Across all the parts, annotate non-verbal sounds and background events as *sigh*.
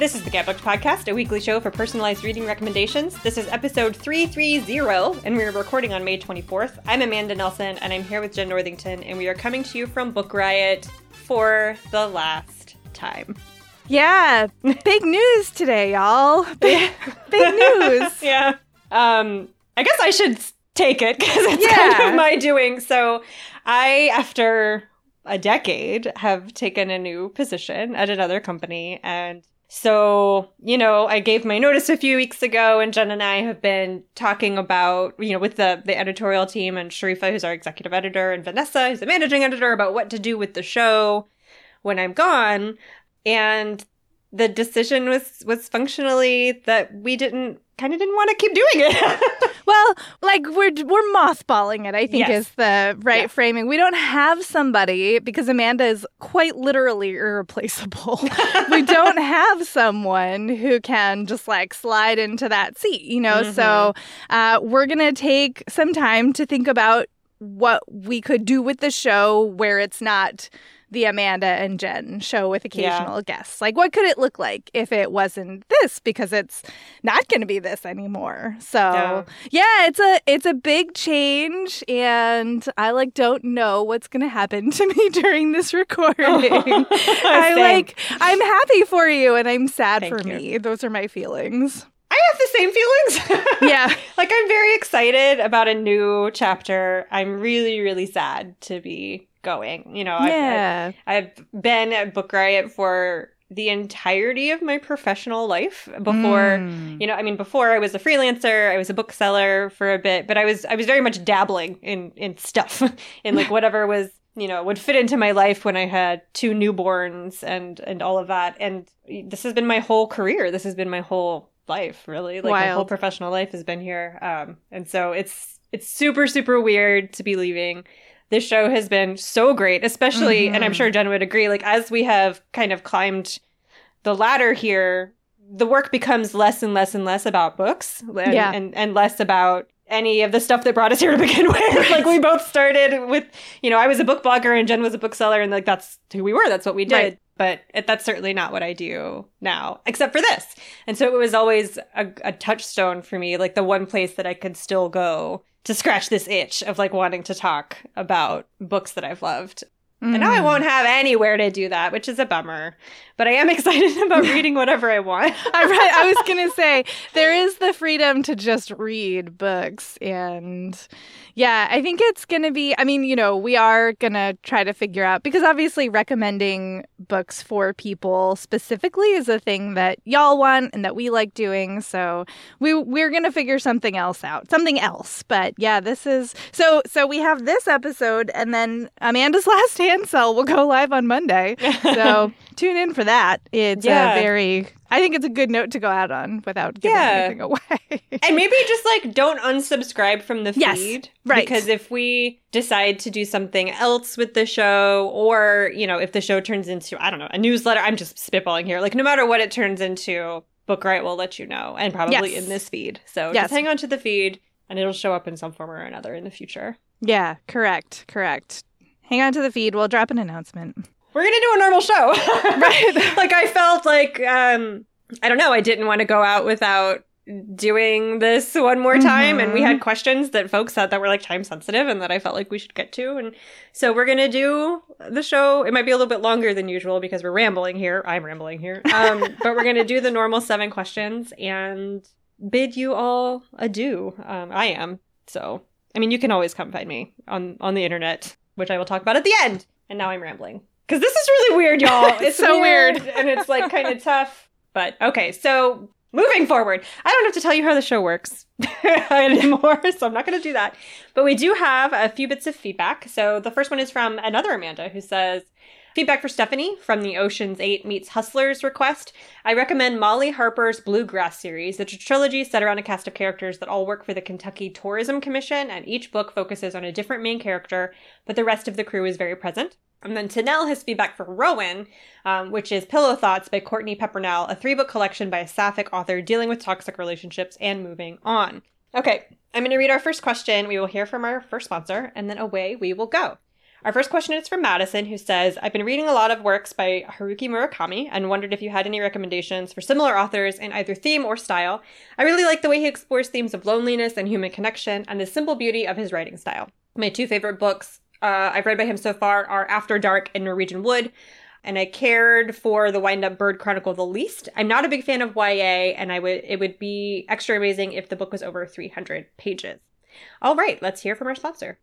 This is the Get Booked Podcast, a weekly show for personalized reading recommendations. This is episode 330, and we're recording on May 24th. I'm Amanda Nelson, and I'm here with Jen Northington, and we are coming to you from Book Riot for the last time. Yeah, big news today, y'all. Big, *laughs* big news. *laughs* yeah. Um, I guess I should take it because it's yeah. kind of my doing. So, I, after a decade, have taken a new position at another company, and so, you know, I gave my notice a few weeks ago and Jen and I have been talking about, you know, with the, the editorial team and Sharifa, who's our executive editor, and Vanessa, who's the managing editor, about what to do with the show when I'm gone. And the decision was was functionally that we didn't kind of didn't want to keep doing it. *laughs* well, like we're we're mothballing it. I think yes. is the right yeah. framing. We don't have somebody because Amanda is quite literally irreplaceable. *laughs* we don't *laughs* have someone who can just like slide into that seat, you know. Mm-hmm. So uh, we're gonna take some time to think about what we could do with the show where it's not the Amanda and Jen show with occasional yeah. guests. Like, what could it look like if it wasn't this? Because it's not going to be this anymore. So, yeah. yeah, it's a it's a big change, and I like don't know what's going to happen to me *laughs* during this *laughs* recording. *laughs* I like I'm happy for you, and I'm sad Thank for you. me. Those are my feelings. I have the same feelings. yeah. like I'm very excited about a new chapter. I'm really, really sad to be going. You know, yeah. I've, I've, been at Book Riot for the entirety of my professional life before mm. you know i mean before i was a freelancer i was a bookseller for a bit but i was i was very much dabbling in in stuff *laughs* in like *laughs* whatever was you know would fit into my life when i had two newborns and and all of that and this has been my whole career this has been my whole life really like Wild. my whole professional life has been here um and so it's it's super super weird to be leaving this show has been so great, especially, mm-hmm. and I'm mm-hmm. sure Jen would agree, like as we have kind of climbed the ladder here, the work becomes less and less and less about books and, yeah. and, and less about any of the stuff that brought us here to begin with. *laughs* like we both started with, you know, I was a book blogger and Jen was a bookseller and like that's who we were. That's what we did. Right. But it, that's certainly not what I do now, except for this. And so it was always a, a touchstone for me, like the one place that I could still go to scratch this itch of like wanting to talk about books that I've loved. Mm. And now I mm. won't have anywhere to do that, which is a bummer. But I am *laughs* excited about reading whatever I want. *laughs* I, right, I was going to say, there is the freedom to just read books and yeah, I think it's going to be, I mean, you know, we are going to try to figure out because obviously recommending books for people specifically is a thing that y'all want and that we like doing. So we we're going to figure something else out, something else. But yeah, this is so so we have this episode and then Amanda's *laughs* Last Hand Sell will go live on Monday. *laughs* So tune in for that. It's yeah. a very I think it's a good note to go out on without giving yeah. anything away. *laughs* and maybe just like don't unsubscribe from the feed. Yes, right. Because if we decide to do something else with the show, or, you know, if the show turns into, I don't know, a newsletter, I'm just spitballing here. Like, no matter what it turns into, Book Riot will let you know, and probably yes. in this feed. So yes. just hang on to the feed, and it'll show up in some form or another in the future. Yeah, correct, correct. Hang on to the feed. We'll drop an announcement we're gonna do a normal show. *laughs* right. *laughs* like I felt like um I don't know, I didn't want to go out without doing this one more time mm-hmm. and we had mm-hmm. questions that folks thought that were like time sensitive and that I felt like we should get to and so we're gonna do the show it might be a little bit longer than usual because we're rambling here I'm rambling here um, *laughs* but we're gonna do the normal seven questions and bid you all adieu um, I am so I mean you can always come find me on on the internet which I will talk about at the end and now I'm rambling because this is really weird, *laughs* y'all. It's so weird, and it's like kind of *laughs* tough. But okay, so moving forward, I don't have to tell you how the show works *laughs* anymore, so I'm not going to do that. But we do have a few bits of feedback. So the first one is from another Amanda who says, Feedback for Stephanie from the Ocean's 8 Meets Hustlers request. I recommend Molly Harper's Bluegrass series. It's a trilogy set around a cast of characters that all work for the Kentucky Tourism Commission, and each book focuses on a different main character, but the rest of the crew is very present. And then Tanel has feedback for Rowan, um, which is Pillow Thoughts by Courtney Peppernell, a three book collection by a sapphic author dealing with toxic relationships and moving on. Okay, I'm going to read our first question. We will hear from our first sponsor, and then away we will go. Our first question is from Madison, who says, I've been reading a lot of works by Haruki Murakami and wondered if you had any recommendations for similar authors in either theme or style. I really like the way he explores themes of loneliness and human connection and the simple beauty of his writing style. My two favorite books uh, I've read by him so far are After Dark and Norwegian Wood, and I cared for the Wind Up Bird Chronicle the least. I'm not a big fan of YA, and I would it would be extra amazing if the book was over 300 pages. All right, let's hear from our sponsor.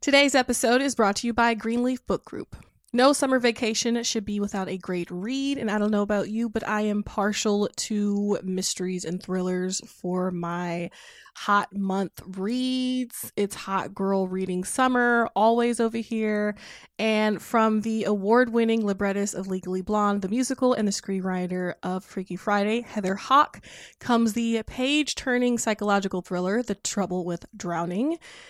Today's episode is brought to you by Greenleaf Book Group. No summer vacation should be without a great read, and I don't know about you, but I am partial to mysteries and thrillers for my hot month reads. It's hot girl reading summer, always over here. And from the award winning librettist of Legally Blonde, the musical, and the screenwriter of Freaky Friday, Heather Hach, comes the page turning psychological thriller, The Trouble with Drowning.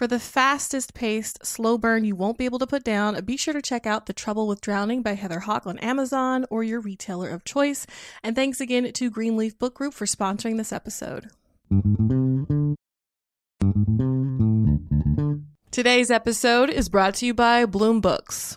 For the fastest paced, slow burn you won't be able to put down, be sure to check out The Trouble with Drowning by Heather Hach on Amazon or your retailer of choice. And thanks again to Greenleaf Book Group for sponsoring this episode. Today's episode is brought to you by Bloom Books.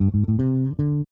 Jen,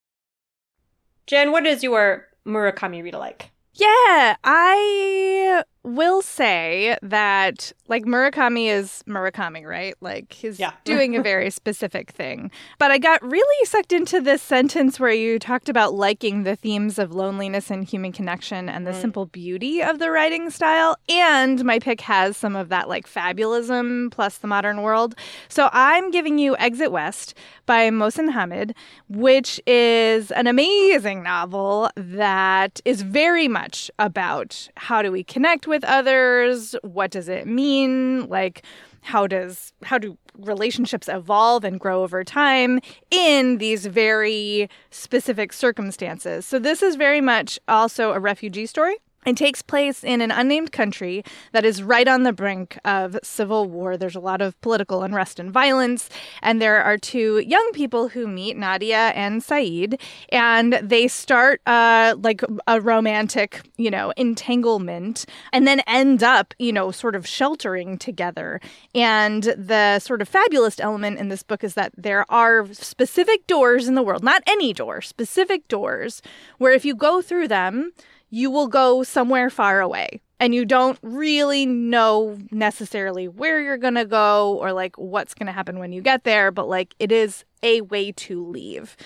what is your Murakami read alike? Yeah, I will say that like Murakami is Murakami, right? Like he's yeah. *laughs* doing a very specific thing. But I got really sucked into this sentence where you talked about liking the themes of loneliness and human connection and the mm. simple beauty of the writing style. And my pick has some of that like fabulism plus the modern world. So I'm giving you Exit West by Mohsin Hamid, which is an amazing novel that is very much about how do we connect with with others? What does it mean? Like, how does how do relationships evolve and grow over time in these very specific circumstances so this is very much also a refugee story it takes place in an unnamed country that is right on the brink of civil war. There's a lot of political unrest and violence. And there are two young people who meet, Nadia and Saeed, and they start uh, like a romantic, you know, entanglement and then end up, you know, sort of sheltering together. And the sort of fabulous element in this book is that there are specific doors in the world, not any door, specific doors, where if you go through them, you will go somewhere far away and you don't really know necessarily where you're going to go or like what's going to happen when you get there, but like it is a way to leave.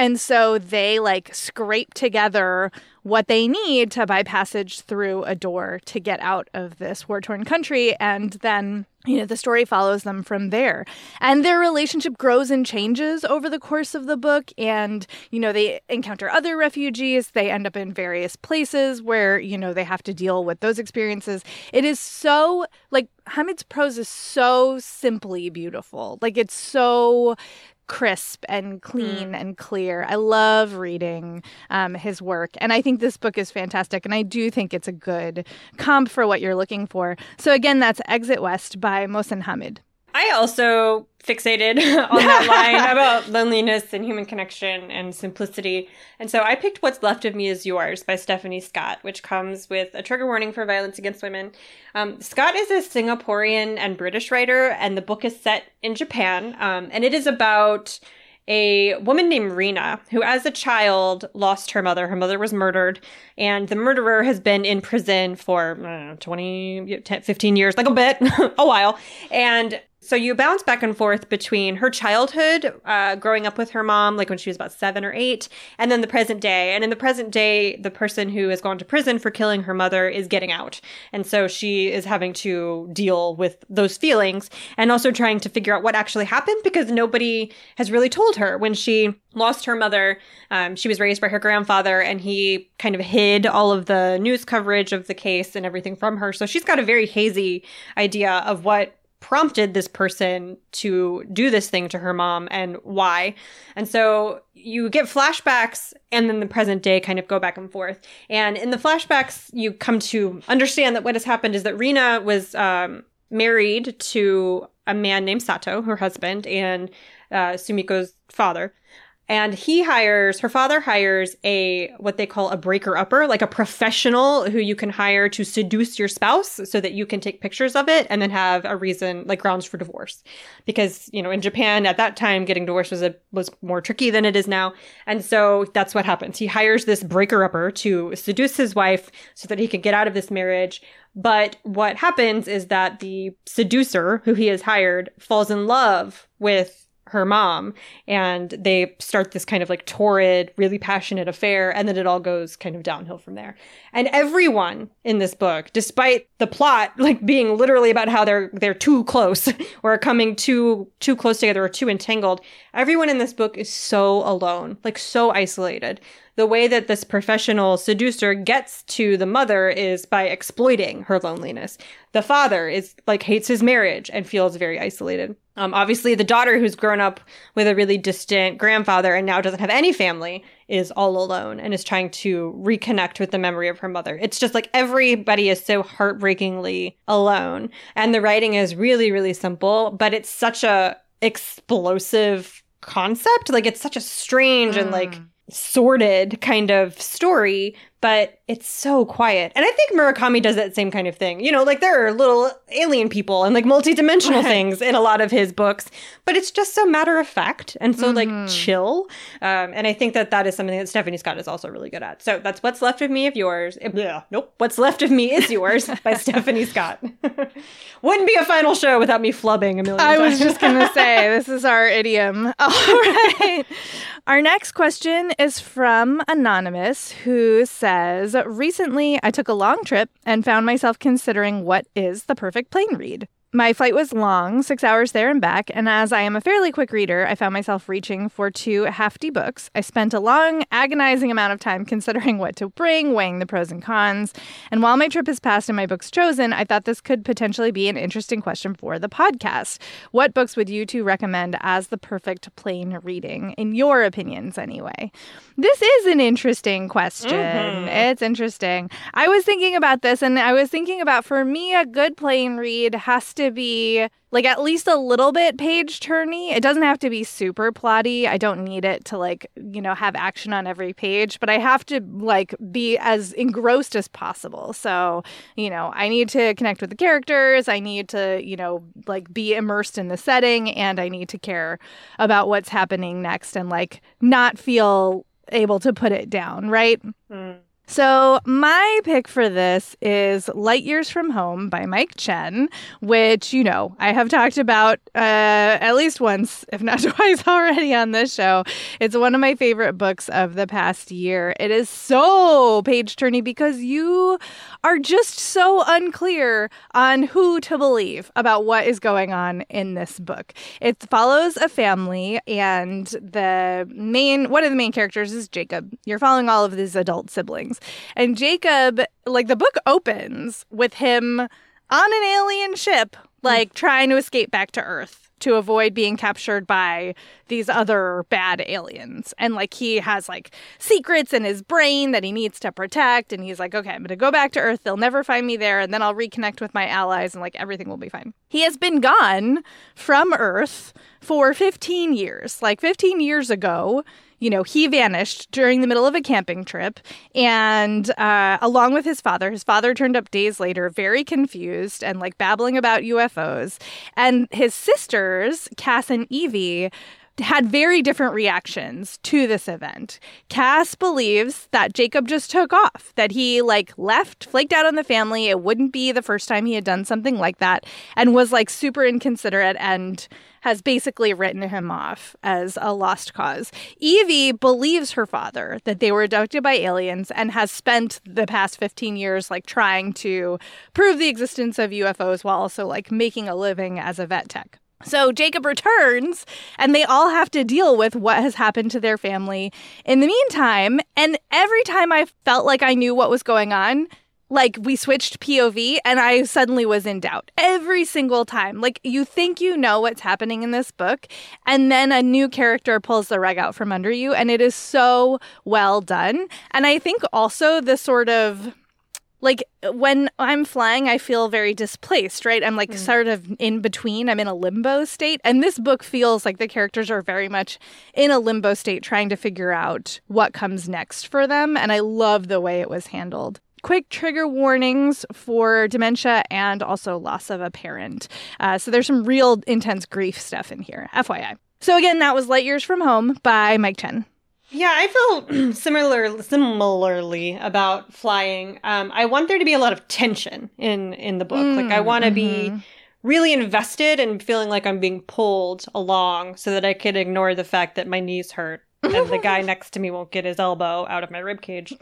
And so they like scrape together what they need to buy passage through a door to get out of this war torn country. And then you know, the story follows them from there. And their relationship grows and changes over the course of the book. And, you know, they encounter other refugees. They end up in various places where, you know, they have to deal with those experiences. It is so, like, Hamid's prose is so simply beautiful. Like, it's so crisp and clean mm. and clear. I love reading um, his work, and I think this book is fantastic. And I do think it's a good comp for what you're looking for. So again, that's Exit West by Mohsin Hamid. I also fixated *laughs* on that *laughs* line about loneliness and human connection and simplicity. And so I picked What's Left of Me Is Yours by Stephanie Scott, which comes with a trigger warning for violence against women. Um, Scott is a Singaporean and British writer, and the book is set in Japan. Um, and it is about a woman named Rena, who as a child lost her mother. Her mother was murdered, and the murderer has been in prison for know, 20, 10, 15 years, like a bit, *laughs* a while. And so you bounce back and forth between her childhood, uh, growing up with her mom, like when she was about seven or eight, and then the present day. And in the present day, the person who has gone to prison for killing her mother is getting out. And so she is having to deal with those feelings and also trying to figure out what actually happened because nobody has really told her. When she lost her mother, um, she was raised by her grandfather and he kind of hid all of the news coverage of the case and everything from her. So she's got a very hazy idea of what prompted this person to do this thing to her mom and why. And so you get flashbacks and then the present day kind of go back and forth. And in the flashbacks, you come to understand that what has happened is that Rena was um, married to a man named Sato, her husband, and uh, Sumiko's father and he hires her father hires a what they call a breaker upper like a professional who you can hire to seduce your spouse so that you can take pictures of it and then have a reason like grounds for divorce. Because you know in japan at that time getting divorced was a was more tricky than it is now. And so that's what happens. He hires this breaker upper to seduce his wife so that he can get out of this marriage. But what happens is that the seducer who he has hired falls in love with her mom and they start this kind of like torrid really passionate affair and then it all goes kind of downhill from there. And everyone in this book despite the plot *laughs* like being literally about how they're they're too close *laughs* or coming too too close together or too entangled everyone in this book is so alone like so isolated the way that this professional seducer gets to the mother is by exploiting her loneliness. The father is like hates his marriage and feels very isolated. Um, obviously, the daughter who's grown up with a really distant grandfather and now doesn't have any family is all alone and is trying to reconnect with the memory of her mother. It's just like everybody is so heartbreakingly alone. And the writing is really, really simple, but it's such a explosive concept. Like it's such a strange mm. and like mm sordid kind of story, but it's so quiet. And I think Murakami does that same kind of thing. You know, like there are little alien people and like multidimensional things in a lot of his books, but it's just so matter of fact and so mm-hmm. like chill. Um, and I think that that is something that Stephanie Scott is also really good at. So that's What's Left of Me of Yours. Yeah, nope. What's Left of Me is Yours *laughs* by Stephanie Scott. *laughs* Wouldn't be a final show without me flubbing a million I times. was just going *laughs* to say, this is our idiom. All right. Our next question is from Anonymous, who says Recently, I took a long trip and found myself considering what is the perfect plane read. My flight was long, six hours there and back, and as I am a fairly quick reader, I found myself reaching for two hefty books. I spent a long, agonizing amount of time *laughs* considering what to bring, weighing the pros and cons. And while my trip has passed and my books chosen, I thought this could potentially be an interesting question for the podcast. What books would you two recommend as the perfect plane reading, in your opinions, anyway? This is an interesting question. Mm-hmm. It's interesting. I was thinking about this, and I was thinking about for me, a good plane read has to to be like at least a little bit page turny. It doesn't have to be super plotty. I don't need it to like, you know, have action on every page, but I have to like be as engrossed as possible. So, you know, I need to connect with the characters. I need to, you know, like be immersed in the setting and I need to care about what's happening next and like not feel able to put it down, right? Mm. So, my pick for this is Light Years from Home by Mike Chen, which, you know, I have talked about uh, at least once, if not *laughs* twice already on this show. It's one of my favorite books of the past year. It is so page turning because you are just so unclear on who to believe about what is going on in this book. It follows a family, and the main, one of the main characters is Jacob. You're following all of these adult siblings. And Jacob, like the book opens with him on an alien ship, like trying to escape back to Earth to avoid being captured by these other bad aliens. And like he has like secrets in his brain that he needs to protect. And he's like, okay, I'm going to go back to Earth. They'll never find me there. And then I'll reconnect with my allies and like everything will be fine. He has been gone from Earth for 15 years. Like 15 years ago, you know, he vanished during the middle of a camping trip. And uh, along with his father, his father turned up days later, very confused and like babbling about UFOs. And his sisters, Cass and Evie, had very different reactions to this event. Cass believes that Jacob just took off, that he like left, flaked out on the family. It wouldn't be the first time he had done something like that and was like super inconsiderate and has basically written him off as a lost cause. Evie believes her father that they were abducted by aliens and has spent the past 15 years like trying to prove the existence of UFOs while also like making a living as a vet tech. So Jacob returns and they all have to deal with what has happened to their family in the meantime. And every time I felt like I knew what was going on, like we switched POV and I suddenly was in doubt every single time. Like you think you know what's happening in this book and then a new character pulls the rug out from under you and it is so well done. And I think also the sort of like when I'm flying, I feel very displaced, right? I'm like mm. sort of in between. I'm in a limbo state. And this book feels like the characters are very much in a limbo state trying to figure out what comes next for them. And I love the way it was handled quick trigger warnings for dementia and also loss of a parent. Uh, so there's some real intense grief stuff in here, FYI. So again, that was Light Years from Home by Mike Chen. Yeah, I feel *clears throat* similar similarly about flying. Um, I want there to be a lot of tension in in the book. Mm, like I want to mm-hmm. be really invested and feeling like I'm being pulled along so that I can ignore the fact that my knees hurt and the guy *laughs* next to me won't get his elbow out of my rib cage.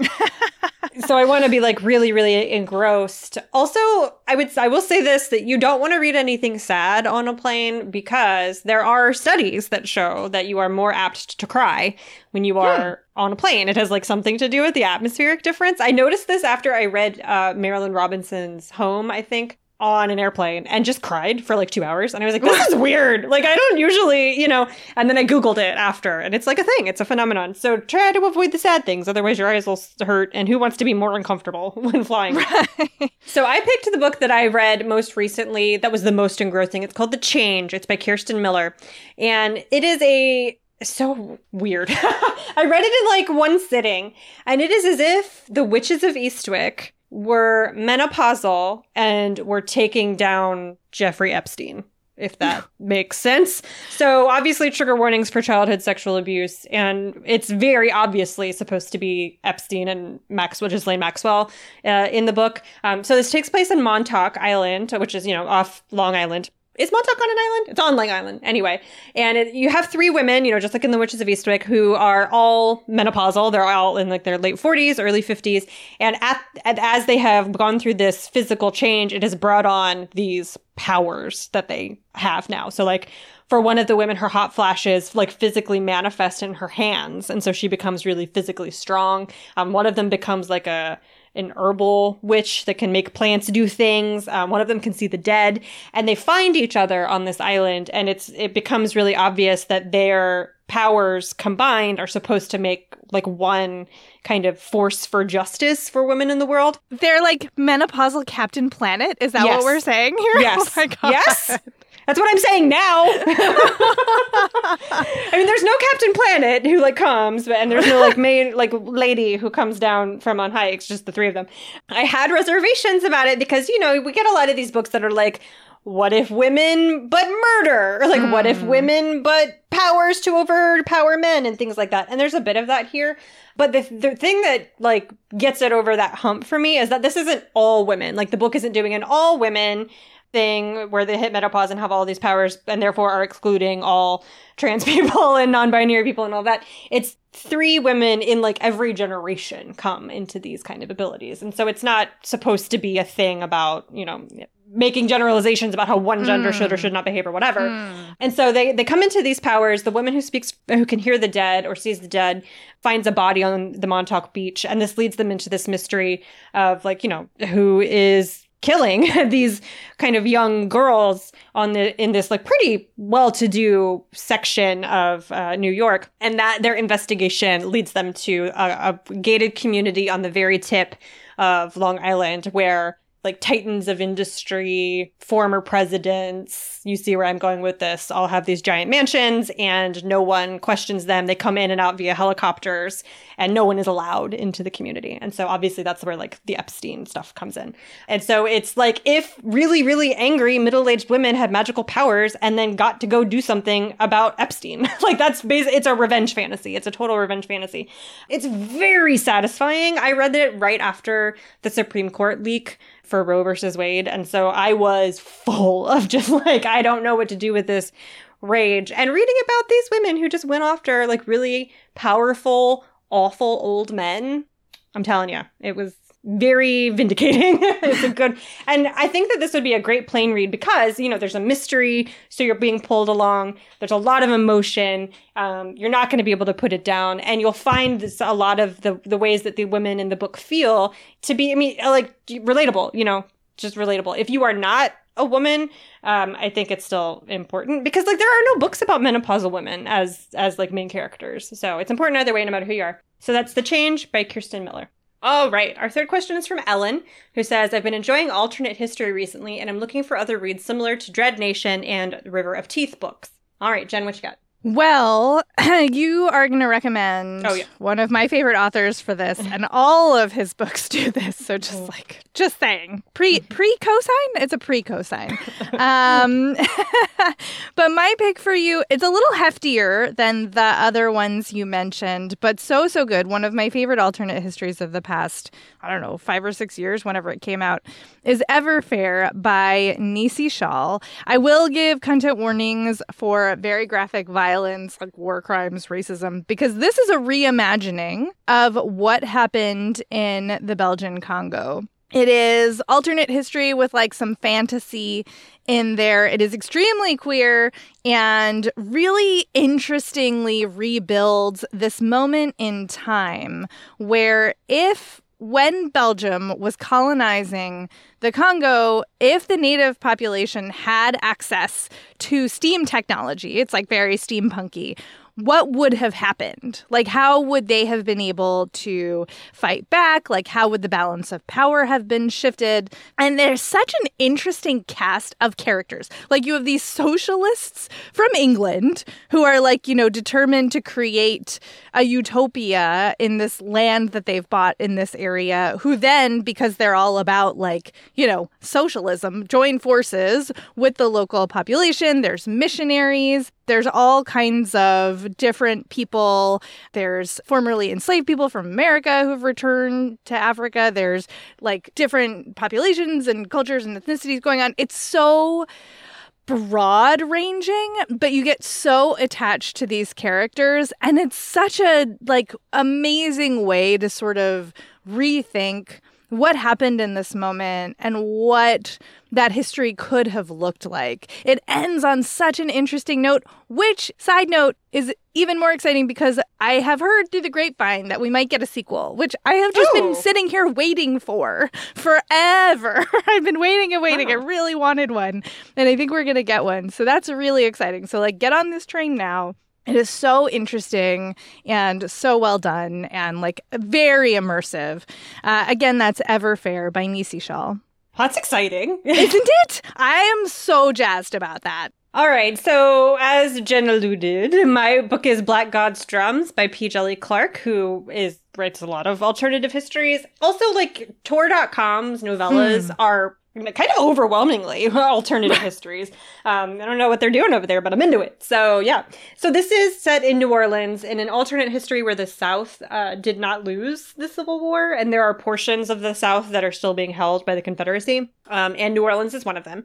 so I want to be like really, really engrossed. Also, I would I will say this that you don't want to read anything sad on a plane because there are studies that show that you are more apt to cry when you are hmm. on a plane. It has like something to do with the atmospheric difference. I noticed this after I read uh, Marilynne Robinson's Home, I think on an airplane and just cried for like two hours. And I was like, this *laughs* is weird. Like, I don't usually, you know, and then I Googled it after and it's like a thing, it's a phenomenon. So try to avoid the sad things. Otherwise, your eyes will hurt. And who wants to be more uncomfortable *laughs* when flying? Right. *laughs* so I picked the book that I read most recently that was the most engrossing. It's called The Change. It's by Kirsten Miller. And it is a so weird. I read it in like one sitting, and it is as if the witches of Eastwick were menopausal and were taking down Jeffrey Epstein, if that *laughs* makes sense. So, obviously, trigger warnings for childhood sexual abuse, and it's very obviously supposed to be Epstein and Maxwell, Ghislaine Maxwell, uh, in the book. Um, so, this takes place in Montauk Island, which is, you know, off Long Island is Montauk on an island? It's on Long Island. Anyway. And it, you have three women, you know, just like in The Witches of Eastwick, who are all menopausal. They're all in like their late 40s, early 50s. And at, at, as they have gone through this physical change, it has brought on these powers that they have now. So like for one of the women, her hot flashes like physically manifest in her hands. And so she becomes really physically strong. Um, one of them becomes like a, an herbal witch that can make plants do things. Um, one of them can see the dead, and they find each other on this island, and it's it becomes really obvious that their powers combined are supposed to make like one kind of force for justice for women in the world. They're like menopausal Captain Planet. Is that yes. what we're saying here? Yes. *laughs* Oh yes. That's what I'm saying now. *laughs* I mean, there's no Captain Planet who like comes, but and there's no like main like lady who comes down from on high. It's just the three of them. I had reservations about it because you know we get a lot of these books that are like what if women but murder? Or like, mm. what if hmm. women but powers to overpower men and things like that? And there's a bit of that here. But the, the thing that like gets it over that hump for me is that this isn't all women. Like the book isn't doing an all women thing where they hit menopause and have all these powers and therefore are excluding all trans *laughs* people and non-binary people and all that. It's three women in like every generation come into these kind of abilities. And so it's not supposed to be a thing about, you know, making generalizations about how one gender mm. should or should not behave or whatever. Mm. And so they they come into these powers. The woman who speaks who can hear the dead or sees the dead finds a body on the Montauk beach and this leads them into this mystery of like, you know, who is killing *laughs* these kind of young girls on the in this like pretty well-to-do section of uh, New York, and that their investigation leads them to a, a gated community on the very tip of Long Island where like titans of industry, former presidents, you see where I'm going with this, all have these giant mansions and no one questions them. They come in and out via helicopters and no one is allowed into the community. And so obviously that's where like the Epstein stuff comes in. And so it's like if really, really angry middle aged women had magical powers and then got to go do something about Epstein. *laughs* like that's basically, it's a revenge fantasy. It's a total revenge fantasy. It's very satisfying. I read it right after the Supreme Court leak for Roe versus Wade. And so I was full of just *laughs* like, I don't know what to do with this rage. And reading about these women who just went after like really powerful, awful old men. I'm telling you, it was very vindicating. *laughs* it's a good, and I think that this would be a great plane read because you know there's a mystery, so you're being pulled along. There's a lot of emotion. Um, you're not going to be able to put it down, and you'll find this, a lot of the the ways that the women in the book feel to be, I mean, like relatable. You know, just relatable. If you are not a woman, um, I think it's still important because like there are no books about menopausal women as as like main characters. So it's important either way, no matter who you are. So that's The Change by Kirsten Miller. All right. Our third question is from Ellen, who says, I've been enjoying alternate history recently, and I'm looking for other reads similar to Dread Nation and River of Teeth books. All right, Jen, what you got? Well, *laughs* you are going to recommend oh, yeah. one of my favorite authors for this, and all of his books do this. So just mm. like, just saying, pre pre cosign. It's a pre cosine. *laughs* um, *laughs* but my pick for you, it's a little heftier than the other ones you mentioned, but so so good. One of my favorite alternate histories of the past, I don't know, five or six years, whenever it came out, is Ever Fair by Nisi Shawl. I will give content warnings for very graphic violence like war crimes, racism, because this is a reimagining of what happened in the Belgian Congo. It is alternate history with like some fantasy in there. It is extremely queer and really interestingly rebuilds this moment in time where if when Belgium was colonizing the Congo, if the native population had access to steam technology, it's like very steampunky, what would have happened? Like, how would they have been able to fight back? Like, how would the balance of power have been shifted? And there's such an interesting cast of characters. Like, you have these socialists from England who are, like, you know, determined to create a utopia in this land that they've bought in this area, who then, because they're all about, like, you know, socialism, join forces with the local population. There's missionaries there's all kinds of different people. There's formerly enslaved people from America who've returned to Africa. There's like different populations and cultures and ethnicities going on. It's so broad ranging, but you get so attached to these characters and it's such a like amazing way to sort of rethink what happened in this moment and what that history could have looked like. It ends on such an interesting note, which, side note, is even more exciting because I have heard through the grapevine that we might get a sequel, which I have just been oh. sitting here waiting for *laughs* forever. *laughs* I've been waiting and waiting. Wow. I really wanted one, and I think we're going to get one. So that's really exciting. So, like, get on this train now. It is so interesting and so well done and like very immersive. Uh, again, that's Ever Fair by Nisi Shawl. That's exciting. *laughs* Isn't it? I am so jazzed about that. All right, so as Jen alluded, my book is Black God's Drums by P. Djeli Clark, who is writes a lot of alternative histories. Also, like Tor.com's novellas hmm. are kind of overwhelmingly *laughs* alternative *laughs* histories. Um, I don't know what they're doing over there, but I'm into it. So yeah. So this is set in New Orleans in an alternate history where the South uh, did not lose the Civil War, and there are portions of the South that are still being held by the Confederacy, um, and New Orleans is one of them.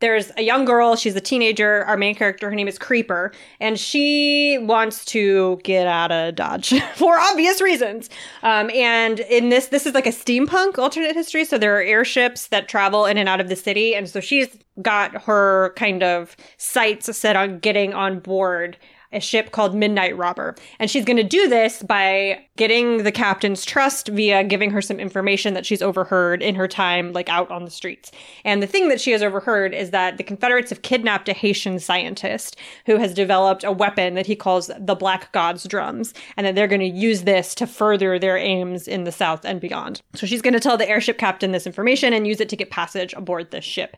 There's a young girl, she's a teenager. Our main character, her name is Creeper, and she wants to get out of Dodge *laughs* for obvious reasons. Um, and in this, this is like a steampunk alternate history. So there are airships that travel in and out of the city. And so she's got her kind of sights set on getting on board a ship called Midnight Robber. And she's going to do this by getting the captain's trust via giving her some information that she's overheard in her time, like out on the streets. And the thing that she has overheard is that the Confederates have kidnapped a Haitian scientist who has developed a weapon that he calls the Black God's drums, and that they're going to use this to further their aims in the South and beyond. So she's going to tell the airship captain this information and use it to get passage aboard this ship.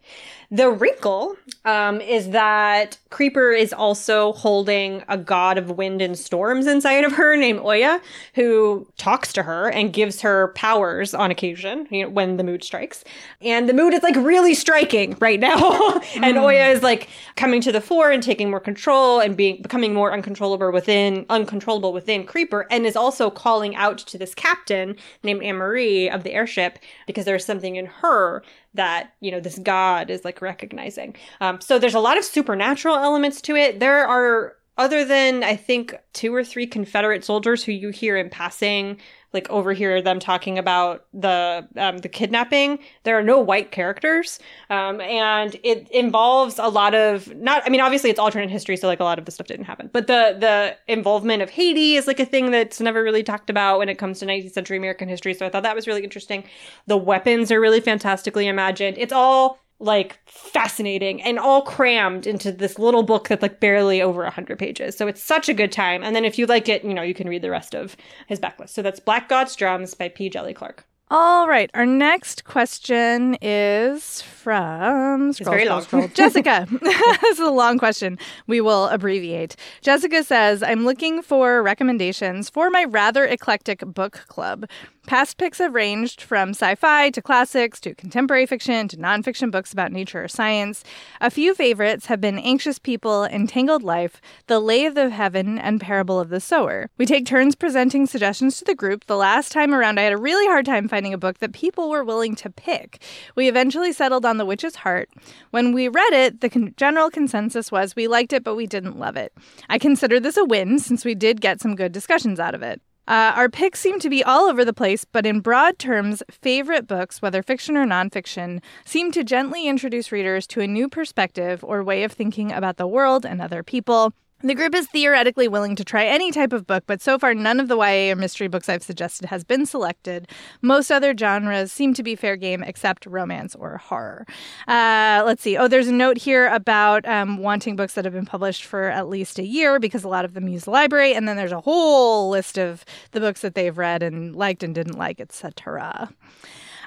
The wrinkle um, is that Creeper is also holding a god of wind and storms inside of her named Oya, who talks to her and gives her powers on occasion you know, when the mood strikes. And the mood is like really striking right now. *laughs* and mm. Oya is like coming to the fore and taking more control and being becoming more uncontrollable within uncontrollable within Creeper, and is also calling out to this captain named Anne Marie of the airship because there's something in her that you know this god is like recognizing um, so there's a lot of supernatural elements to it there are other than I think two or three Confederate soldiers who you hear in passing, like overhear them talking about the um, the kidnapping, there are no white characters, um, and it involves a lot of not. I mean, obviously it's alternate history, so like a lot of the stuff didn't happen, but the the involvement of Haiti is like a thing that's never really talked about when it comes to 19th century American history. So I thought that was really interesting. The weapons are really fantastically imagined. It's all like fascinating and all crammed into this little book that's like barely over 100 pages. So it's such a good time. And then if you like it, you know, you can read the rest of his backlist. So that's Black God's Drums by P. Djeli Clark. All right. Our next question is from scroll, very scroll, scroll. *laughs* Jessica. *laughs* this is a long question. We will abbreviate. Jessica says, I'm looking for recommendations for my rather eclectic book club. Past picks have ranged from sci fi to classics to contemporary fiction to nonfiction books about nature or science. A few favorites have been Anxious People, Entangled Life, The Lathe of Heaven, and Parable of the Sower. We take turns presenting suggestions to the group. The last time around, I had a really hard time finding a book that people were willing to pick. We eventually settled on The Witch's Heart. When we read it, the con- general consensus was we liked it, but we didn't love it. I consider this a win since we did get some good discussions out of it. Uh, our picks seem to be all over the place, but in broad terms, favorite books, whether fiction or nonfiction, seem to gently introduce readers to a new perspective or way of thinking about the world and other people. The group is theoretically willing to try any type of book, but so far none of the YA or mystery books I've suggested has been selected. Most other genres seem to be fair game except romance or horror. Uh, let's see. Oh, there's a note here about um, wanting books that have been published for at least a year because a lot of them use the library, and then there's a whole list of the books that they've read and liked and didn't like, etc.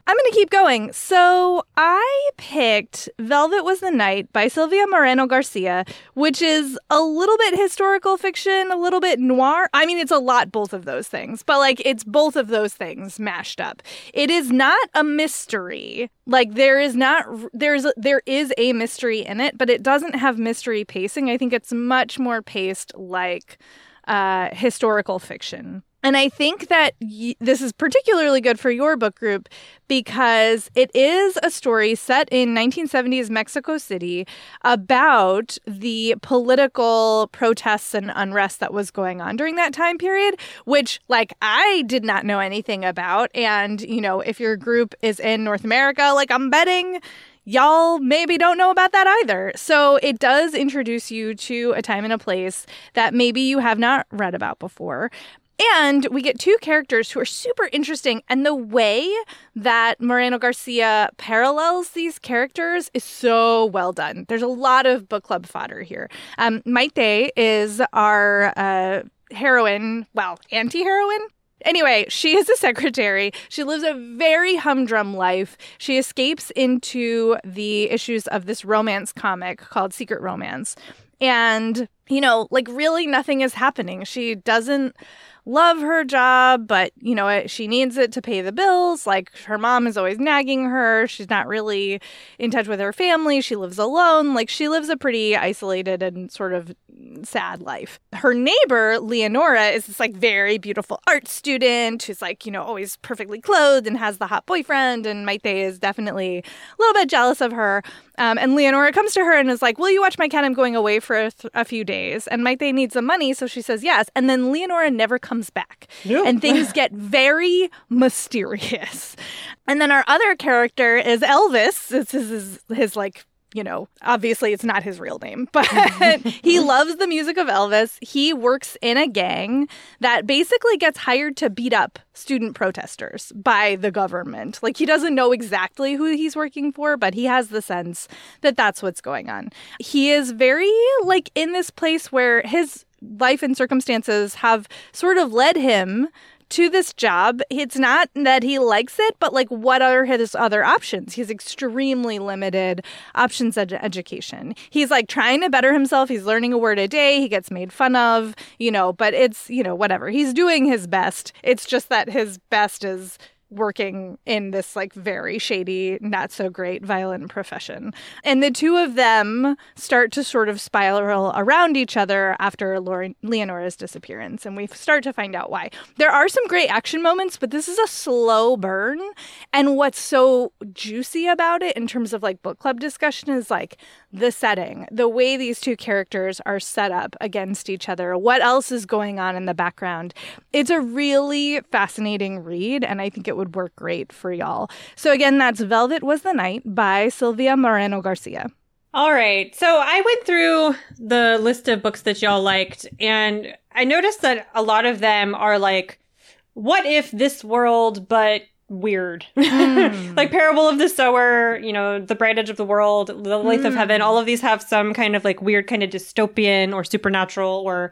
I'm going to keep going. So I picked Velvet Was the Night by Silvia Moreno Garcia, which is a little bit historical fiction, a little bit noir. I mean, it's a lot both of those things, but like it's both of those things mashed up. It is not a mystery. Like there is not there's there is a mystery in it, but it doesn't have mystery pacing. I think it's much more paced like uh, historical fiction. And I think that y- this is particularly good for your book group because it is a story set in 1970s Mexico City about the political protests and unrest that was going on during that time period, which, like, I did not know anything about. And, you know, if your group is in North America, like, I'm betting y'all maybe don't know about that either. So it does introduce you to a time and a place that maybe you have not read about before. And we get two characters who are super interesting. And the way that Moreno Garcia parallels these characters is so well done. There's a lot of book club fodder here. Um, Maite is our uh, heroine, well, anti heroine. Anyway, she is a *laughs* secretary. She lives a very humdrum life. She escapes into the issues of this romance comic called Secret Romance. And, you know, like really nothing is happening. She doesn't love her job, but you know, she needs it to pay the bills. Like her mom is always nagging her. She's not really in touch with her family. She lives alone. Like she lives a pretty isolated and sort of sad life. Her neighbor, Leonora, is this like very beautiful art student who's like, you know, always perfectly clothed and has the hot boyfriend. And Maite is definitely a little bit jealous of her. Um, and Leonora comes to her and is like, Will you watch my cat? I'm going away for a, th- a few days. And Maite needs some money. So she says yes. And then Leonora never comes back. And things *laughs* get very mysterious. And then our other character is Elvis. This is his, his like you know, obviously it's not his real name, *laughs* but *laughs* he loves the music of Elvis. He works in a gang that basically gets hired to beat up student protesters by the government. Like he doesn't know exactly who he's working for, but he has the sense that that's what's going on. He is very like in this place where his life and circumstances have sort of led him to this job. It's not that he likes it, but like what are his other options? He's extremely limited options ed- education. He's like trying to better himself. He's learning a word a day. He gets made fun of, you know, but it's, you know, whatever. He's doing his best. It's just that his best is working in this like very shady, not so great violent profession. And the two of them start to sort of spiral around each other after Leonora's disappearance. And we start to find out why. There are some great action moments, but this is a slow burn. And what's so juicy about it in terms of like book club discussion is like the setting, the way these two characters are set up against each other, what else is going on in the background. It's a really fascinating read, and I think it would work great for y'all. So, again, that's Velvet Was the Night by Silvia Moreno Garcia. All right. So I went through the list of books that y'all liked, and I noticed that a lot of them are like, what if this world, but weird. Mm. *laughs* *laughs* like Parable of the Sower, you know, The Bright Edge of the World, The Lathe mm. of Heaven, all of these have some kind of like weird kind of dystopian or supernatural or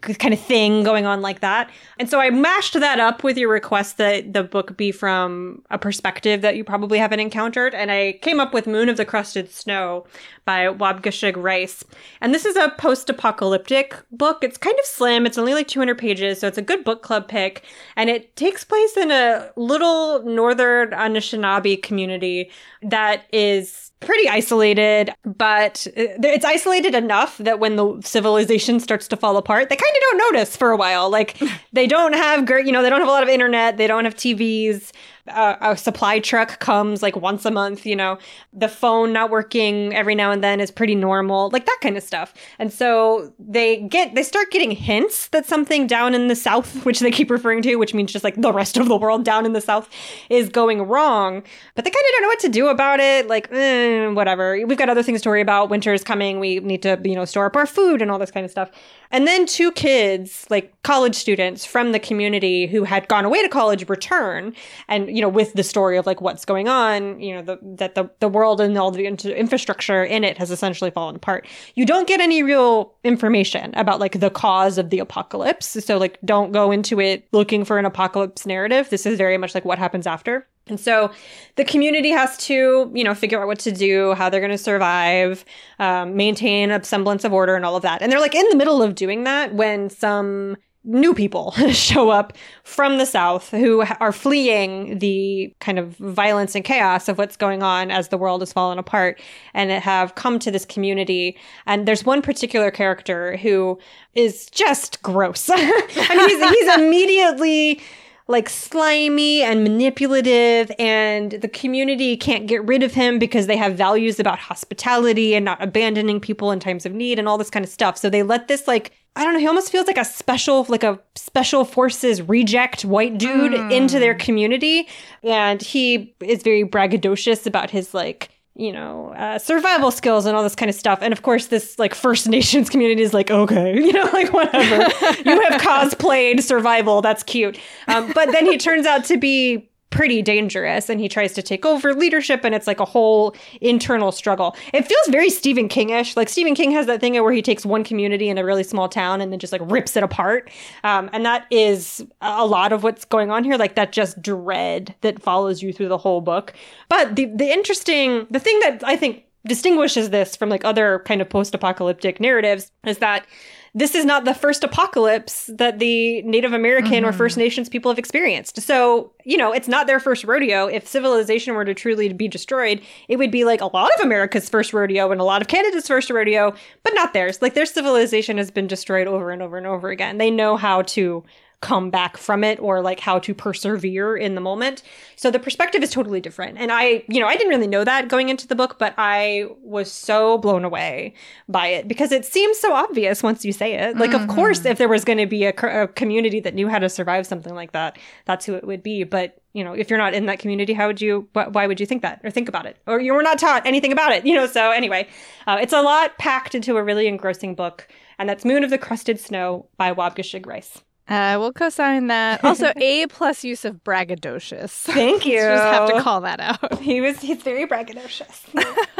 kind of thing going on like that. And so I mashed that up with your request that the book be from a perspective that you probably haven't encountered. And I came up with Moon of the Crusted Snow by Waubgeshig Rice. And this is a post apocalyptic book. It's kind of slim, it's only like 200 pages, so it's a good book club pick. And it takes place in a little northern Anishinaabe community that is pretty isolated, but uh, it's isolated enough that when the civilization starts to fall apart, they kind of don't notice for a while. Like *laughs* they don't have great, you know, they don't have a lot of internet, they don't have TVs a, a, supply truck comes like once a month, you know, the phone not working every now and then is pretty normal, like that kind of stuff. And so they get, they start getting hints that something down in the South, *laughs* which they keep referring to, which means just like the rest of the world down in the South, is going wrong. But they kind of don't know what to do about it. Like, eh, whatever. We've got other things to worry about. Winter is coming. We need to, you know, store up our food and all this kind of stuff. And then two kids, like college students from the community who had gone away to college, return and, you know, with the story of like what's going on, you know, the, that the, the world and all the infrastructure in it has essentially fallen apart. You don't get any real information about like the cause of the apocalypse. So, like, don't go into it looking for an apocalypse narrative. This is very much like what happens after. And so the community has to, you know, figure out what to do, how they're going to survive, um, maintain a semblance of order and all of that. And they're like in the middle of doing that when some new people *laughs* show up from the South who are fleeing the kind of violence and chaos of what's going on as the world has fallen apart and have come to this community. And there's one particular character who is just gross. *laughs* I mean, he's, he's *laughs* immediately like slimy and manipulative and the community can't get rid of him because they have values about hospitality and not abandoning people in times of need and all this kind of stuff. So they let this like I don't know, he almost feels like a special like a special forces reject white dude mm. into their community and he is very braggadocious about his like you know, uh, survival skills and all this kind of stuff. And of course, this like First *laughs* Nations community is like, okay, *laughs* you know, like whatever. you have *laughs* cosplayed survival. That's cute. Um, but then he turns out to be pretty dangerous and he tries to take over leadership and it's like a whole internal struggle. It feels very Stephen Kingish. Like Stephen King has that thing where he takes one community in a really small town and then just like rips it apart. Um, and that is a lot of what's going on here. Like that just dread that follows you through the whole book. But the the interesting the thing that I think distinguishes this from like other kind of post-apocalyptic narratives is that this is not the first apocalypse that the Native American mm-hmm. or First Nations people have experienced. So, you know, it's not their first rodeo. If civilization were to truly be destroyed, it would be like a lot of America's first rodeo and a lot of Canada's first rodeo, but not theirs. Like their civilization has been destroyed over and over and over again. They know how to come back from it or like how to persevere in the moment. So the perspective is totally different. And I, you know, I didn't really know that going into the book, but I was so blown away by it because it seems so obvious once you say it. Like, mm-hmm. of course, if there was going to be a, a, community that knew how to survive something like that, that's who it would be. But, you know, if you're not in that community, how would you, wh- why would you think that or think about it? Or you were not taught anything about it, you know? So anyway, uh, it's a lot packed into a really engrossing book. And that's Moon of the Crusted Snow by Waubgeshig Rice. Uh, we'll co-sign that. *laughs* Also, A plus use of braggadocious. *laughs* Thank you. Just have to call that out. *laughs* He was he's very braggadocious.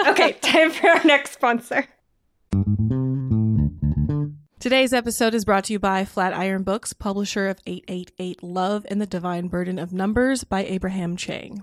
okay, time for our next sponsor. Today's episode is brought to you by Flatiron Books, publisher of 888 Love and the Divine Burden of Numbers by Abraham Chang.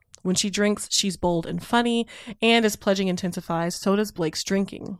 When she drinks, she's bold and funny, and as pledging intensifies, so does Blake's drinking.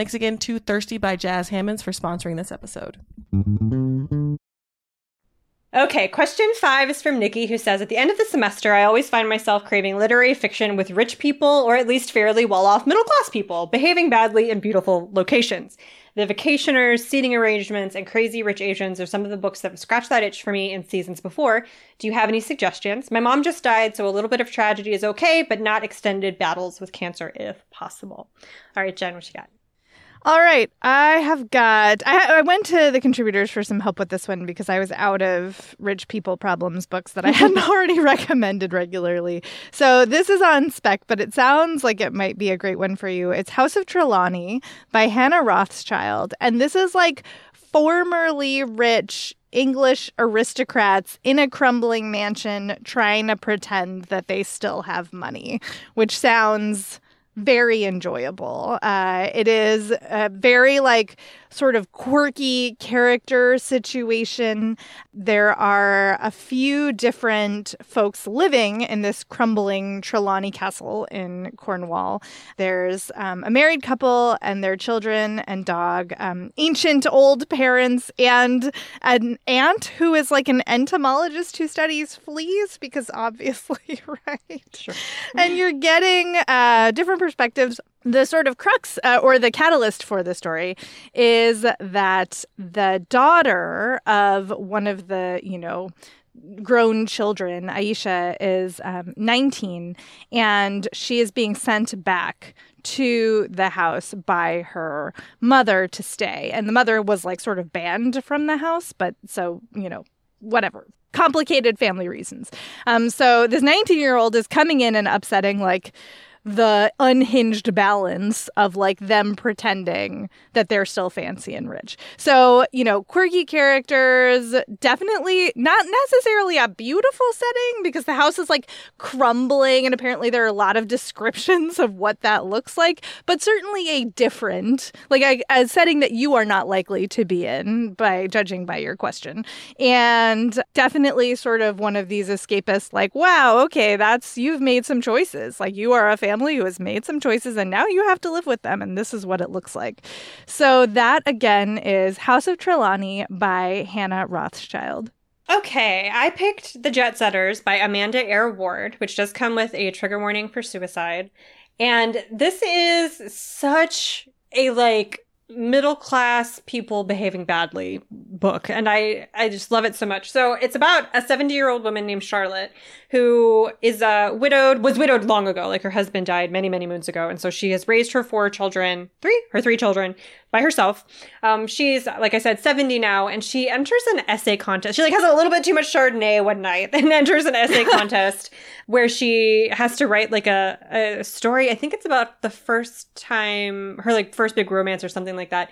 Thanks again to Thirsty by Jas Hammonds for sponsoring this episode. Okay, question five is from Nikki, who says At the end of the semester, I always find myself craving literary fiction with rich people, or at least fairly well off middle class people, behaving badly in beautiful locations. The Vacationers, Seating Arrangements, and Crazy Rich Asians are some of the books that have scratched that itch for me in seasons before. Do you have any suggestions? My mom just died, so a little bit of tragedy is okay, but not extended battles with cancer if possible. All right, Jen, what you got? All right, I have got. I, I, went to the contributors for some help with this one because I was out of rich people problems books that I hadn't *laughs* already recommended regularly. So this is on spec, but it sounds like it might be a great one for you. It's House of Trelawney by Hannah Rothschild, and this is like formerly rich English aristocrats in a crumbling mansion trying to pretend that they still have money, which sounds very enjoyable. Uh, it is a very like sort of quirky character situation. There are a few different folks living in this crumbling Trelawney Castle in Cornwall. There's um, a married couple and their children and dog, um, ancient old parents, and an aunt who is like an entomologist who studies fleas, because obviously, *laughs* right? Sure. And you're getting uh, different perspectives the sort of crux uh, or the catalyst for the story is that the daughter of one of the, you know, grown children. Aisha is um, 19 and she is being sent back to the house by her mother to stay. And the mother was like sort of banned from the house, but so, you know, whatever. Complicated family reasons. Um, so this 19 year old is coming in and upsetting like the unhinged balance of like them pretending that they're still fancy and rich. So, you know, quirky characters, definitely not necessarily a beautiful setting because the house is like crumbling and apparently there are a lot of descriptions of what that looks like, but certainly a different, like a, a setting that you are not likely to be in by judging by your question. And definitely sort of one of these escapists, like, wow, okay, that's, you've made some choices. Like, you are a fan family who has made some choices and now you have to live with them, and this is what it looks like. So, that again is House of Trelawney by Hannah Rothschild. Okay, I picked The Jet Setters by Amanda Eyre Ward, which does come with a trigger warning for suicide. And this is such a like middle class people behaving badly book and i i just love it so much so it's about a 70 year old woman named charlotte who is uh, widowed, was widowed long ago. Like her husband died many, many moons ago. And so she has raised her four children, three, her three children by herself. Um, she's, like I said, 70 now, and she enters an essay contest. She like has a little bit too much Chardonnay one night *laughs* and enters an essay *laughs* contest where she has to write like a, a story. I think it's about the first time, her like first big romance or something like that.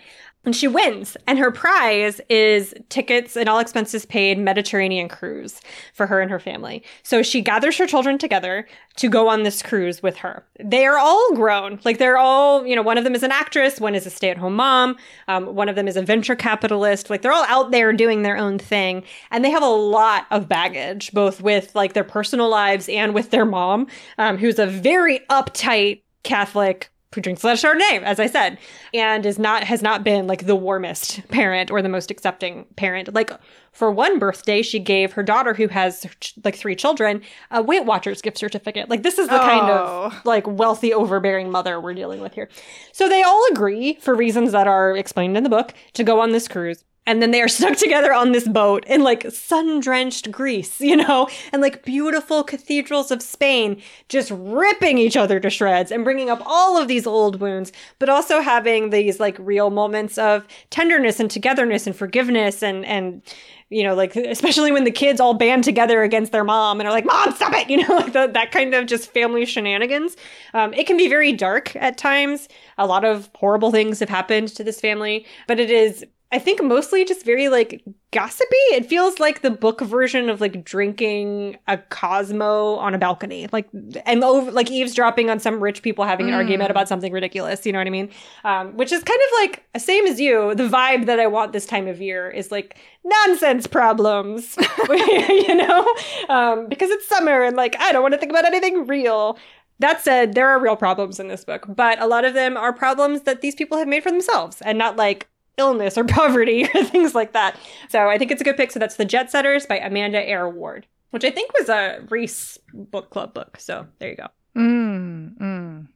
And she wins. And her prize is tickets and all expenses paid Mediterranean cruise for her and her family. So she gathers her children together to go on this cruise with her. They are all grown. Like they're all, you know, one of them is an actress, one is a stay at home mom, um, one of them is a venture capitalist. Like they're all out there doing their own thing. And they have a lot of baggage, both with like their personal lives and with their mom, um, who's a very uptight Catholic who drinks a lot of Chardonnay, as I said, and is not has not been like the warmest parent or the most accepting parent. Like for one birthday, she gave her daughter, who has like three children, a Weight Watchers gift certificate. Like this is the oh. kind of oh. like wealthy, overbearing mother we're dealing with here. So they all agree, for reasons that are explained in the book, to go on this cruise and then they are *laughs* stuck together on this boat in like sun drenched Greece, you know, and like beautiful cathedrals of Spain, just ripping each other to shreds and bringing up all of these old wounds, but also having these like real moments of tenderness and togetherness and forgiveness and, and, you know, like especially when the kids all band together against their mom and are like, "Mom, stop it!" *laughs* You know, like the, that kind of just family shenanigans. Um, it can be very dark at times. A lot of horrible things have happened to this family, but it is I think mostly just very like gossipy. It feels like the book version of like drinking a Cosmo on a balcony, like and over like eavesdropping on some rich people having an mm. argument about something ridiculous. You know what I mean? Um, which is kind of like same as you. The vibe that I want this time of year is like nonsense problems, *laughs* you know, um, because it's summer and like I don't want to think about anything real. That said, there are real problems in this book, but a lot of them are problems that these people have made for themselves and not like illness or *laughs* poverty or things like that. So I think it's a good pick. So that's The Jet Setters by Amanda Eyre Ward, which I think was a Reese book club book. So there you go. Mm, mm.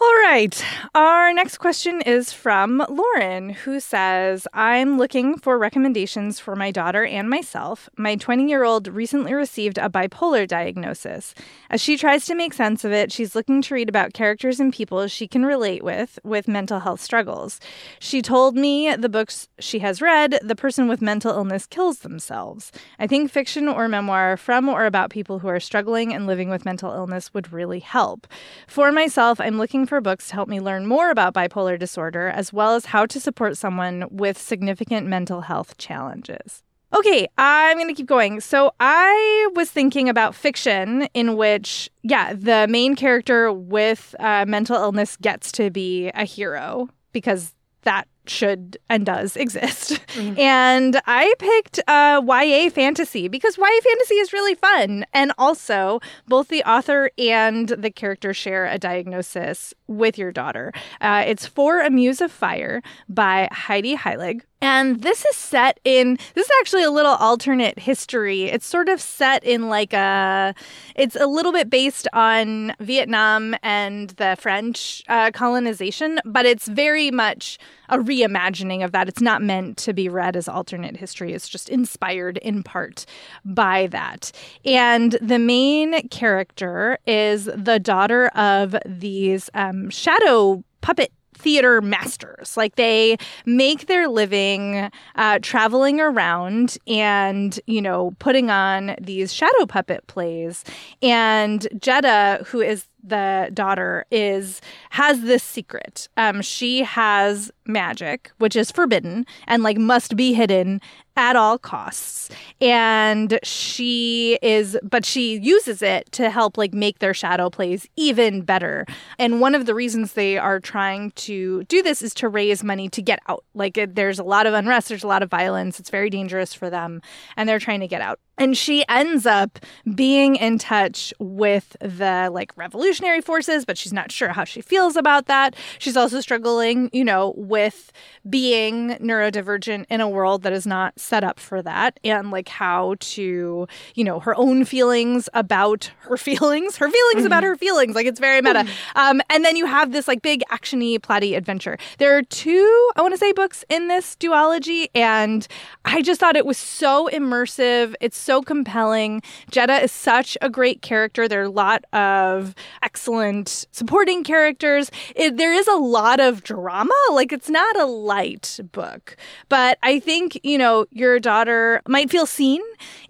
All right. Our next question is from Lauren, who says I'm looking for recommendations for my daughter and myself. My 20 year old recently received a bipolar diagnosis. As she tries to make sense of it, she's looking to read about characters and people she can relate with with mental health struggles. She told me the books she has read, the person with mental illness kills themselves. I think fiction or memoir from or about people who are struggling and living with mental illness would really help. For myself, I'm looking for books to help me learn more about bipolar disorder, as well as how to support someone with significant mental health challenges. Okay, I'm going to keep going. So I was thinking about fiction in which, yeah, the main character with uh, mental illness gets to be a hero because that should and does exist. Mm-hmm. And I picked uh, YA fantasy because YA fantasy is really fun. And also, both the author and the character share a diagnosis with your daughter. Uh, it's For a Muse of Fire by Heidi Heilig And this is set in, this is actually a little alternate history. It's sort of set in like a, it's a little bit based on Vietnam and the French uh, colonization, but it's very much a reimagining of that. It's not meant to be read as alternate history, it's just inspired in part by that. And the main character is the daughter of these um, shadow puppet theater masters. Like they make their living uh, traveling around and, you know, putting on these shadow puppet plays. And Jetta, who is the daughter is has this secret. Um, she has magic, which is forbidden and like must be hidden at all costs. And she is, but she uses it to help like make their shadow plays even better. And one of the reasons they are trying to do this is to raise money to get out. Like it, there's a lot of unrest, there's a lot of violence, it's very dangerous for them, and they're trying to get out. And she ends up being in touch with the like revolutionary forces, but she's not sure how she feels about that. She's also struggling, you know, with being neurodivergent in a world that is not set up for that and like how to, you know, her own feelings about her *laughs* feelings, her feelings mm-hmm. about her feelings. Like it's very meta. Mm-hmm. Um, and then you have this like big actiony, plotty adventure. There are two, I want to say, books in this duology, and I just thought it was so immersive. It's so compelling. Jetta is such a great character. There are a lot of excellent supporting characters. It, there is a lot of drama. Like it's not a light book, but I think, you know, your daughter might feel seen.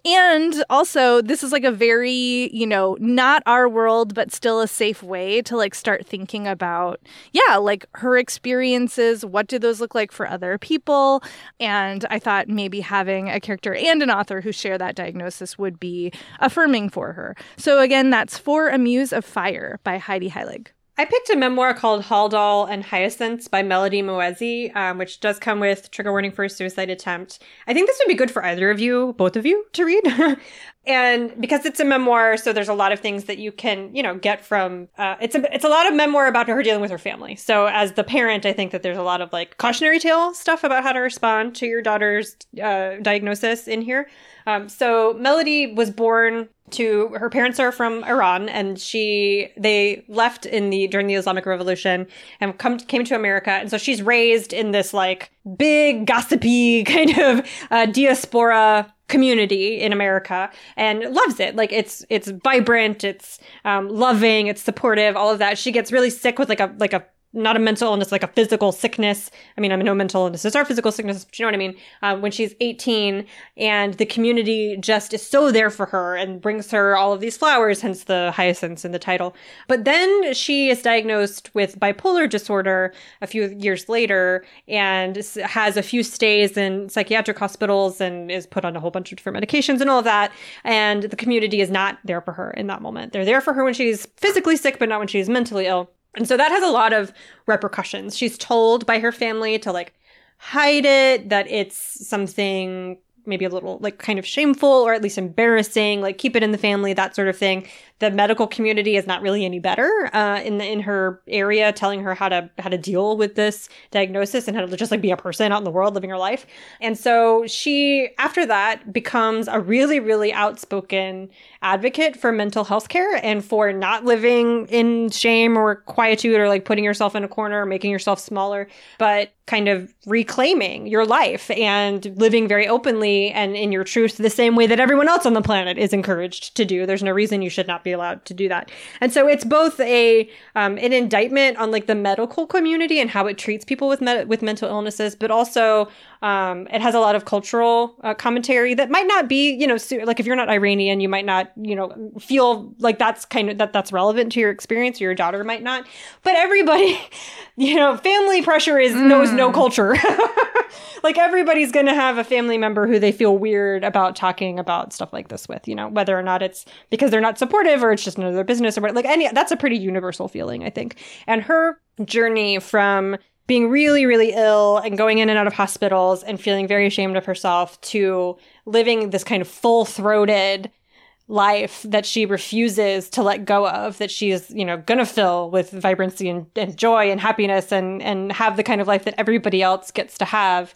And also, this is like a very, you know, not our world, but still a safe way to like start thinking about, yeah, like her experiences. What do those look like for other people? And I thought maybe having a character and an author who share that diagnosis would be affirming for her. So again, that's For a Muse of Fire by Heidi Heilig. I picked a memoir called Haldol and Hyacinths by Melody Moezzi, um, which does come with trigger warning for a suicide attempt. I think this would be good for either of you, both of you, to read. *laughs* and because it's a memoir, so there's a lot of things that you can, you know, get from. Uh, it's a it's a lot of memoir about her dealing with her family. So as the parent, I think that there's a lot of like cautionary tale stuff about how to respond to your daughter's uh, diagnosis in here. Um, so Melody was born to her parents are from Iran and she they left in the during the Islamic Revolution and come came to America and so she's raised in this like big gossipy *laughs* kind of uh, diaspora community in America and loves it. Like it's it's vibrant, it's um, loving, it's supportive, all of that. She gets really sick with like a like a not a mental illness, like a physical sickness. I mean, I know mental illnesses are physical sickness, but you know what I mean? Um, when she's 18 and the community just is so there for her and brings her all of these flowers, hence the hyacinths in the title. But then she is diagnosed with bipolar disorder a few years later and has a few stays in psychiatric hospitals and is put on a whole bunch of different medications and all of that. And the community is not there for her in that moment. They're there for her when she's physically sick, but not when she's mentally ill. And so that has a lot of repercussions. She's told by her family to like hide it, that it's something maybe a little like kind of shameful or at least embarrassing, like keep it in the family, that sort of thing the medical community is not really any better uh, in the, in her area, telling her how to how to deal with this diagnosis and how to just like be a person out in the world living her life. And so she, after that, becomes a really really outspoken advocate for mental health care and for not living in shame or quietude or like putting yourself in a corner, or making yourself smaller, but kind of reclaiming your life and living very openly and in your truth the same way that everyone else on the planet is encouraged to do. There's no reason you should not be be allowed to do that. And so it's both a um, an indictment on like the medical community and how it treats people with med- with mental illnesses, but also um, it has a lot of cultural uh, commentary that might not be, you know, su- like if you're not Iranian, you might not, you know, feel like that's kind of that that's relevant to your experience. Or your daughter might not, but everybody, *laughs* you know, family pressure is mm. knows no mm. culture. *laughs* *laughs* like everybody's going to have a family member who they feel weird about talking about stuff like this with, you know, whether or not it's because they're not supportive or it's just their business or what. Like any, that's a pretty universal feeling, I think. And her journey from being really, really ill and going in and out of hospitals and feeling very ashamed of herself to living this kind of full throated life that she refuses to let go of that she is you know gonna fill with vibrancy and, and joy and happiness and and have the kind of life that everybody else gets to have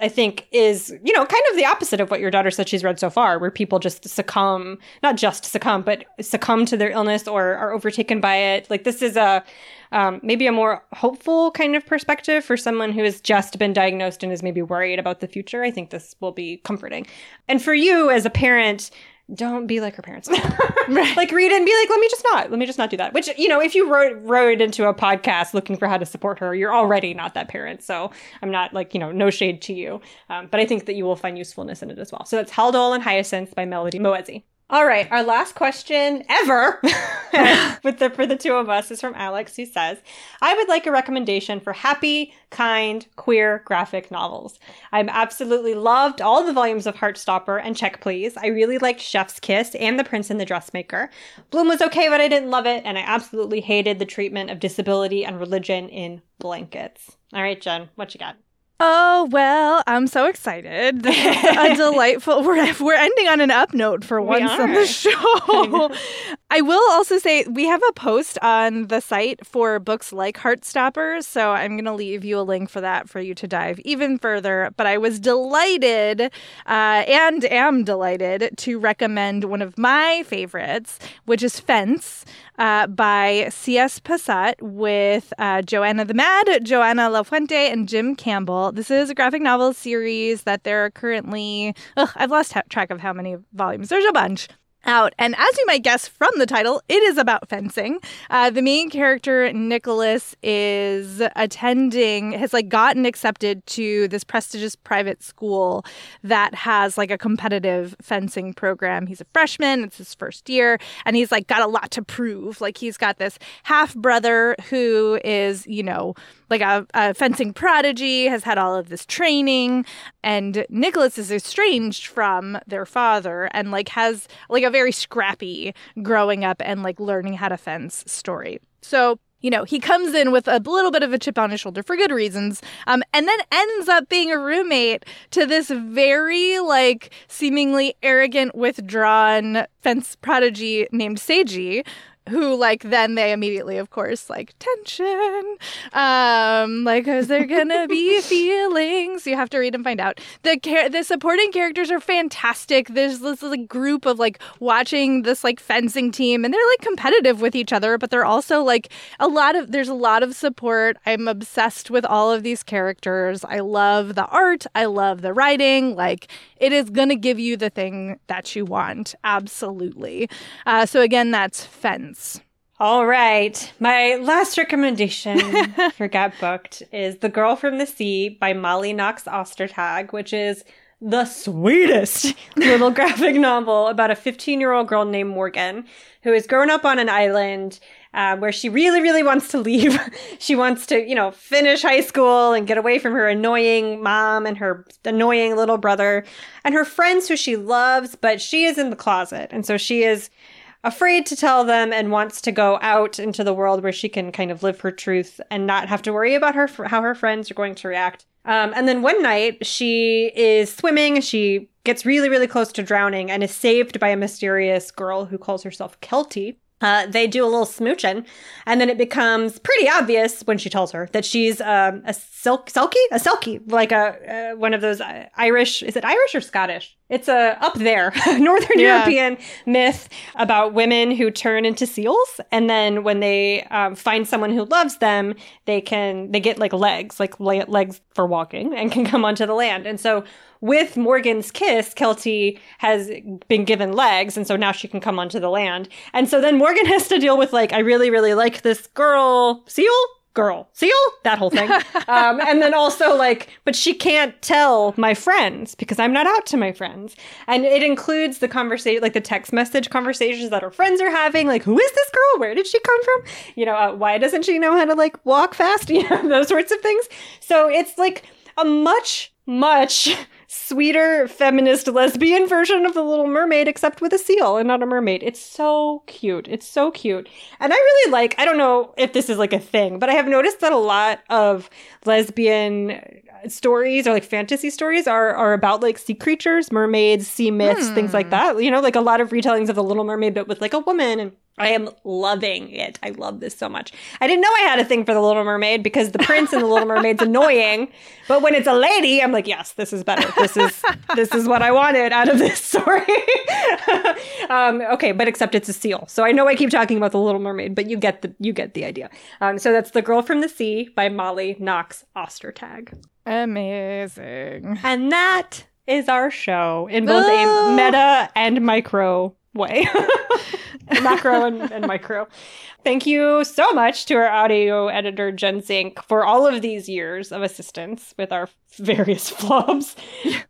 I think is, you know, kind of the opposite of what your daughter said she's read so far, where people just succumb, not just succumb, but succumb to their illness or are overtaken by it. Like this is a um, maybe a more hopeful kind of perspective for someone who has just been diagnosed and is maybe worried about the future. I think this will be comforting. And for you as a parent, don't be like her parents. *laughs* like read and be like, let me just not, let me just not do that. Which, you know, if you wrote wrote into a podcast looking for how to support her, you're already not that parent. So I'm not like, you know, no shade to you. Um, but I think that you will find usefulness in it as well. So that's Haldol and Hyacinth by Melody Moezzi. All right, our last question ever *laughs* with the, for the two of us is from Alex, who says, I would like a recommendation for happy, kind, queer graphic novels. I've absolutely loved all the volumes of Heartstopper and Check Please. I really liked Chef's Kiss and The Prince and the Dressmaker. Bloom was okay, but I didn't love it, and I absolutely hated the treatment of disability and religion in blankets. All right, Jen, what you got? Oh well, I'm so excited. a *laughs* delightful. We're we're ending on an up note for once on the show. I, *laughs* I, will also say we have a post on the site for books like Heartstoppers, so I'm going to leave you a link for that for you to dive even further. But I was delighted, uh, and am delighted to recommend one of my favorites, which is Fence uh, by C.S. Pacat with uh, Johanna the Mad, Johanna Lafuente, and Jim Campbell. This is a graphic novel series that there are currently, ugh, I've lost track of how many volumes. There's a bunch out. And as you might guess from the title, it is about fencing. Uh, the main character, Nicholas, is attending, has like gotten accepted to this prestigious private school that has like a competitive fencing program. He's a freshman, it's his first year, and he's like got a lot to prove. Like he's got this half brother who is, you know, like a, a, fencing prodigy, has had all of this training, and Nicholas is estranged from their father and like has like a very scrappy growing up and like learning how to fence story. So you know, he comes in with a little bit of a chip on his shoulder for good reasons, um, and then ends up being a roommate to this very, like, seemingly arrogant, withdrawn fence prodigy named Seiji, who like then they immediately of course like tension um like is there gonna be *laughs* feelings. You have to read and find out. The char- the supporting characters are fantastic. There's this like group of like watching this like fencing team and they're like competitive with each other but they're also like a lot of there's a lot of support. I'm obsessed with all of these characters. I love the art. I love the writing. Like it is gonna give you the thing that you want. Absolutely. Uh, so again that's fence all right. My last recommendation *laughs* for Get Booked is The Girl from the Sea by Molly Knox Ostertag, which is the sweetest *laughs* little graphic novel about a 15 year old girl named Morgan who has grown up on an island uh, where she really, really wants to leave. *laughs* she wants to, you know, finish high school and get away from her annoying mom and her annoying little brother and her friends who she loves, but she is in the closet. And so she is afraid to tell them and wants to go out into the world where she can kind of live her truth and not have to worry about her how her friends are going to react. Um, and then one night she is swimming. She gets really, really close to drowning and is saved by a mysterious girl who calls herself Keltie. Uh, they do a little smooching, and then it becomes pretty obvious when she tells her that she's um, a silk, selkie, a selkie, like a uh, one of those uh, Irish. Is it Irish or Scottish? It's a up there *laughs* Northern yeah. European myth about women who turn into seals, and then when they um, find someone who loves them, they can they get like legs, like legs for walking, and can come onto the land. And so with Morgan's kiss, Keltie has been given legs, and so now she can come onto the land. And so then Morgan *laughs* has to deal with like, I really, really like this girl. Seal? Girl. Seal? That whole thing. *laughs* Um, and then also like but she can't tell my friends because i'm not out to my friends. And it includes the conversation like the text message conversations that her friends are having like who is this girl? Where did she come from? You know uh, why doesn't she know how to like walk fast? *laughs* You know those sorts of things. So it's like a much much sweeter feminist lesbian version of the Little Mermaid, except with a seal and not a mermaid. It's so cute. It's so cute. And I really like, I don't know if this is like a thing, but I have noticed that a lot of lesbian stories or like fantasy stories are are about like sea creatures, mermaids, sea myths, hmm. things like hmm. that. You know, like a lot of retellings of the Little Mermaid, but with like a woman and I am loving it. I love this so much. I didn't know I had a thing for the Little Mermaid because the prince in the Little Mermaid's *laughs* annoying, but when it's a lady, I'm like, yes, this is better. This is this is what I wanted out of this story. *laughs* um, okay, but except it's a seal, so I know I keep talking about the Little Mermaid, but you get the you get the idea. Um, so that's the Girl from the Sea by Molly Knox Ostertag. Amazing. And that is our show in both a ah! meta and micro way. *laughs* macro and, and, micro. Thank you so much to our audio editor, Jen Zink, for all of these years of assistance with our various *laughs* flubs.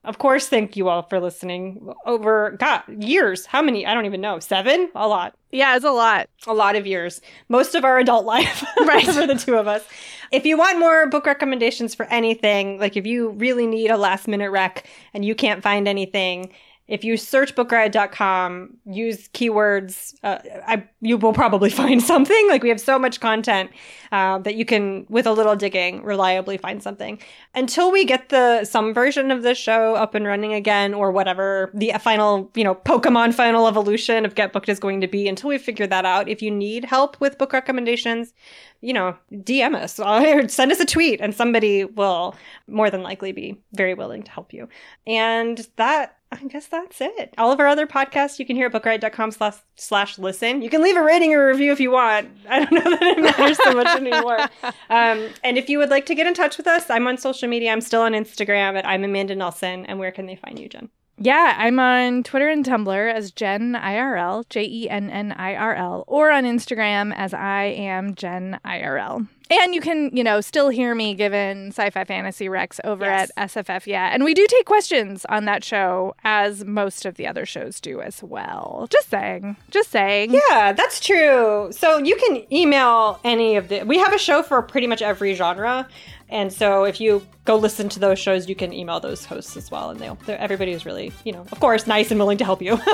of course, thank you all for listening over, God, years. How many? I don't even know. Seven? A lot. Yeah, it's a lot. A lot of years. Most of our adult *laughs* life. right. for the two of us. If you want more book recommendations for anything, like if you really need a last minute rec and you can't find anything, if you search bookriot.com, use keywords, uh, I, you will probably *laughs* find something. Like we have so much content uh, that you can, with a little digging, reliably find something. Until we get the some version of the show up and running again, or whatever the final, you know, Pokemon final evolution of Get Booked is going to be. Until we figure that out, if you need help with book recommendations, you know, DM us *laughs* or send us a tweet, and somebody will more than likely be very willing to help you. And that I guess that's it. All of our other podcasts you can hear at bookriot.com slash, slash listen. You can leave a rating or review if you want. *laughs* I don't know that it matters so much anymore. *laughs* Um, and if you would like to get in touch with us, I'm on social media. I'm still on Instagram at I'm Amanda Nelson. And where can they find you, Jen? Yeah, I'm on Twitter and Tumblr as Jen IRL, J E N N I R L, or on Instagram as I am Jen IRL. And you can, you know, still hear me given sci-fi fantasy recs over yes. at SFF. Yeah, and we do take questions on that show, as most of the other shows do as well. Just saying, just saying. Yeah, that's true. So you can email any of the. We have a show for pretty much every genre. And so if you go listen to those shows, you can email those hosts as well. And they'll, everybody is really, you know, of course, nice and willing to help you. *laughs*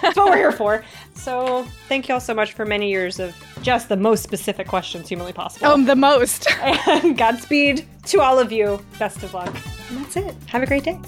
That's what we're here for. So thank you all so much for many years of just the most specific questions humanly possible. Oh, the most. *laughs* and Godspeed to all of you. Best of luck. And that's it. Have a great day.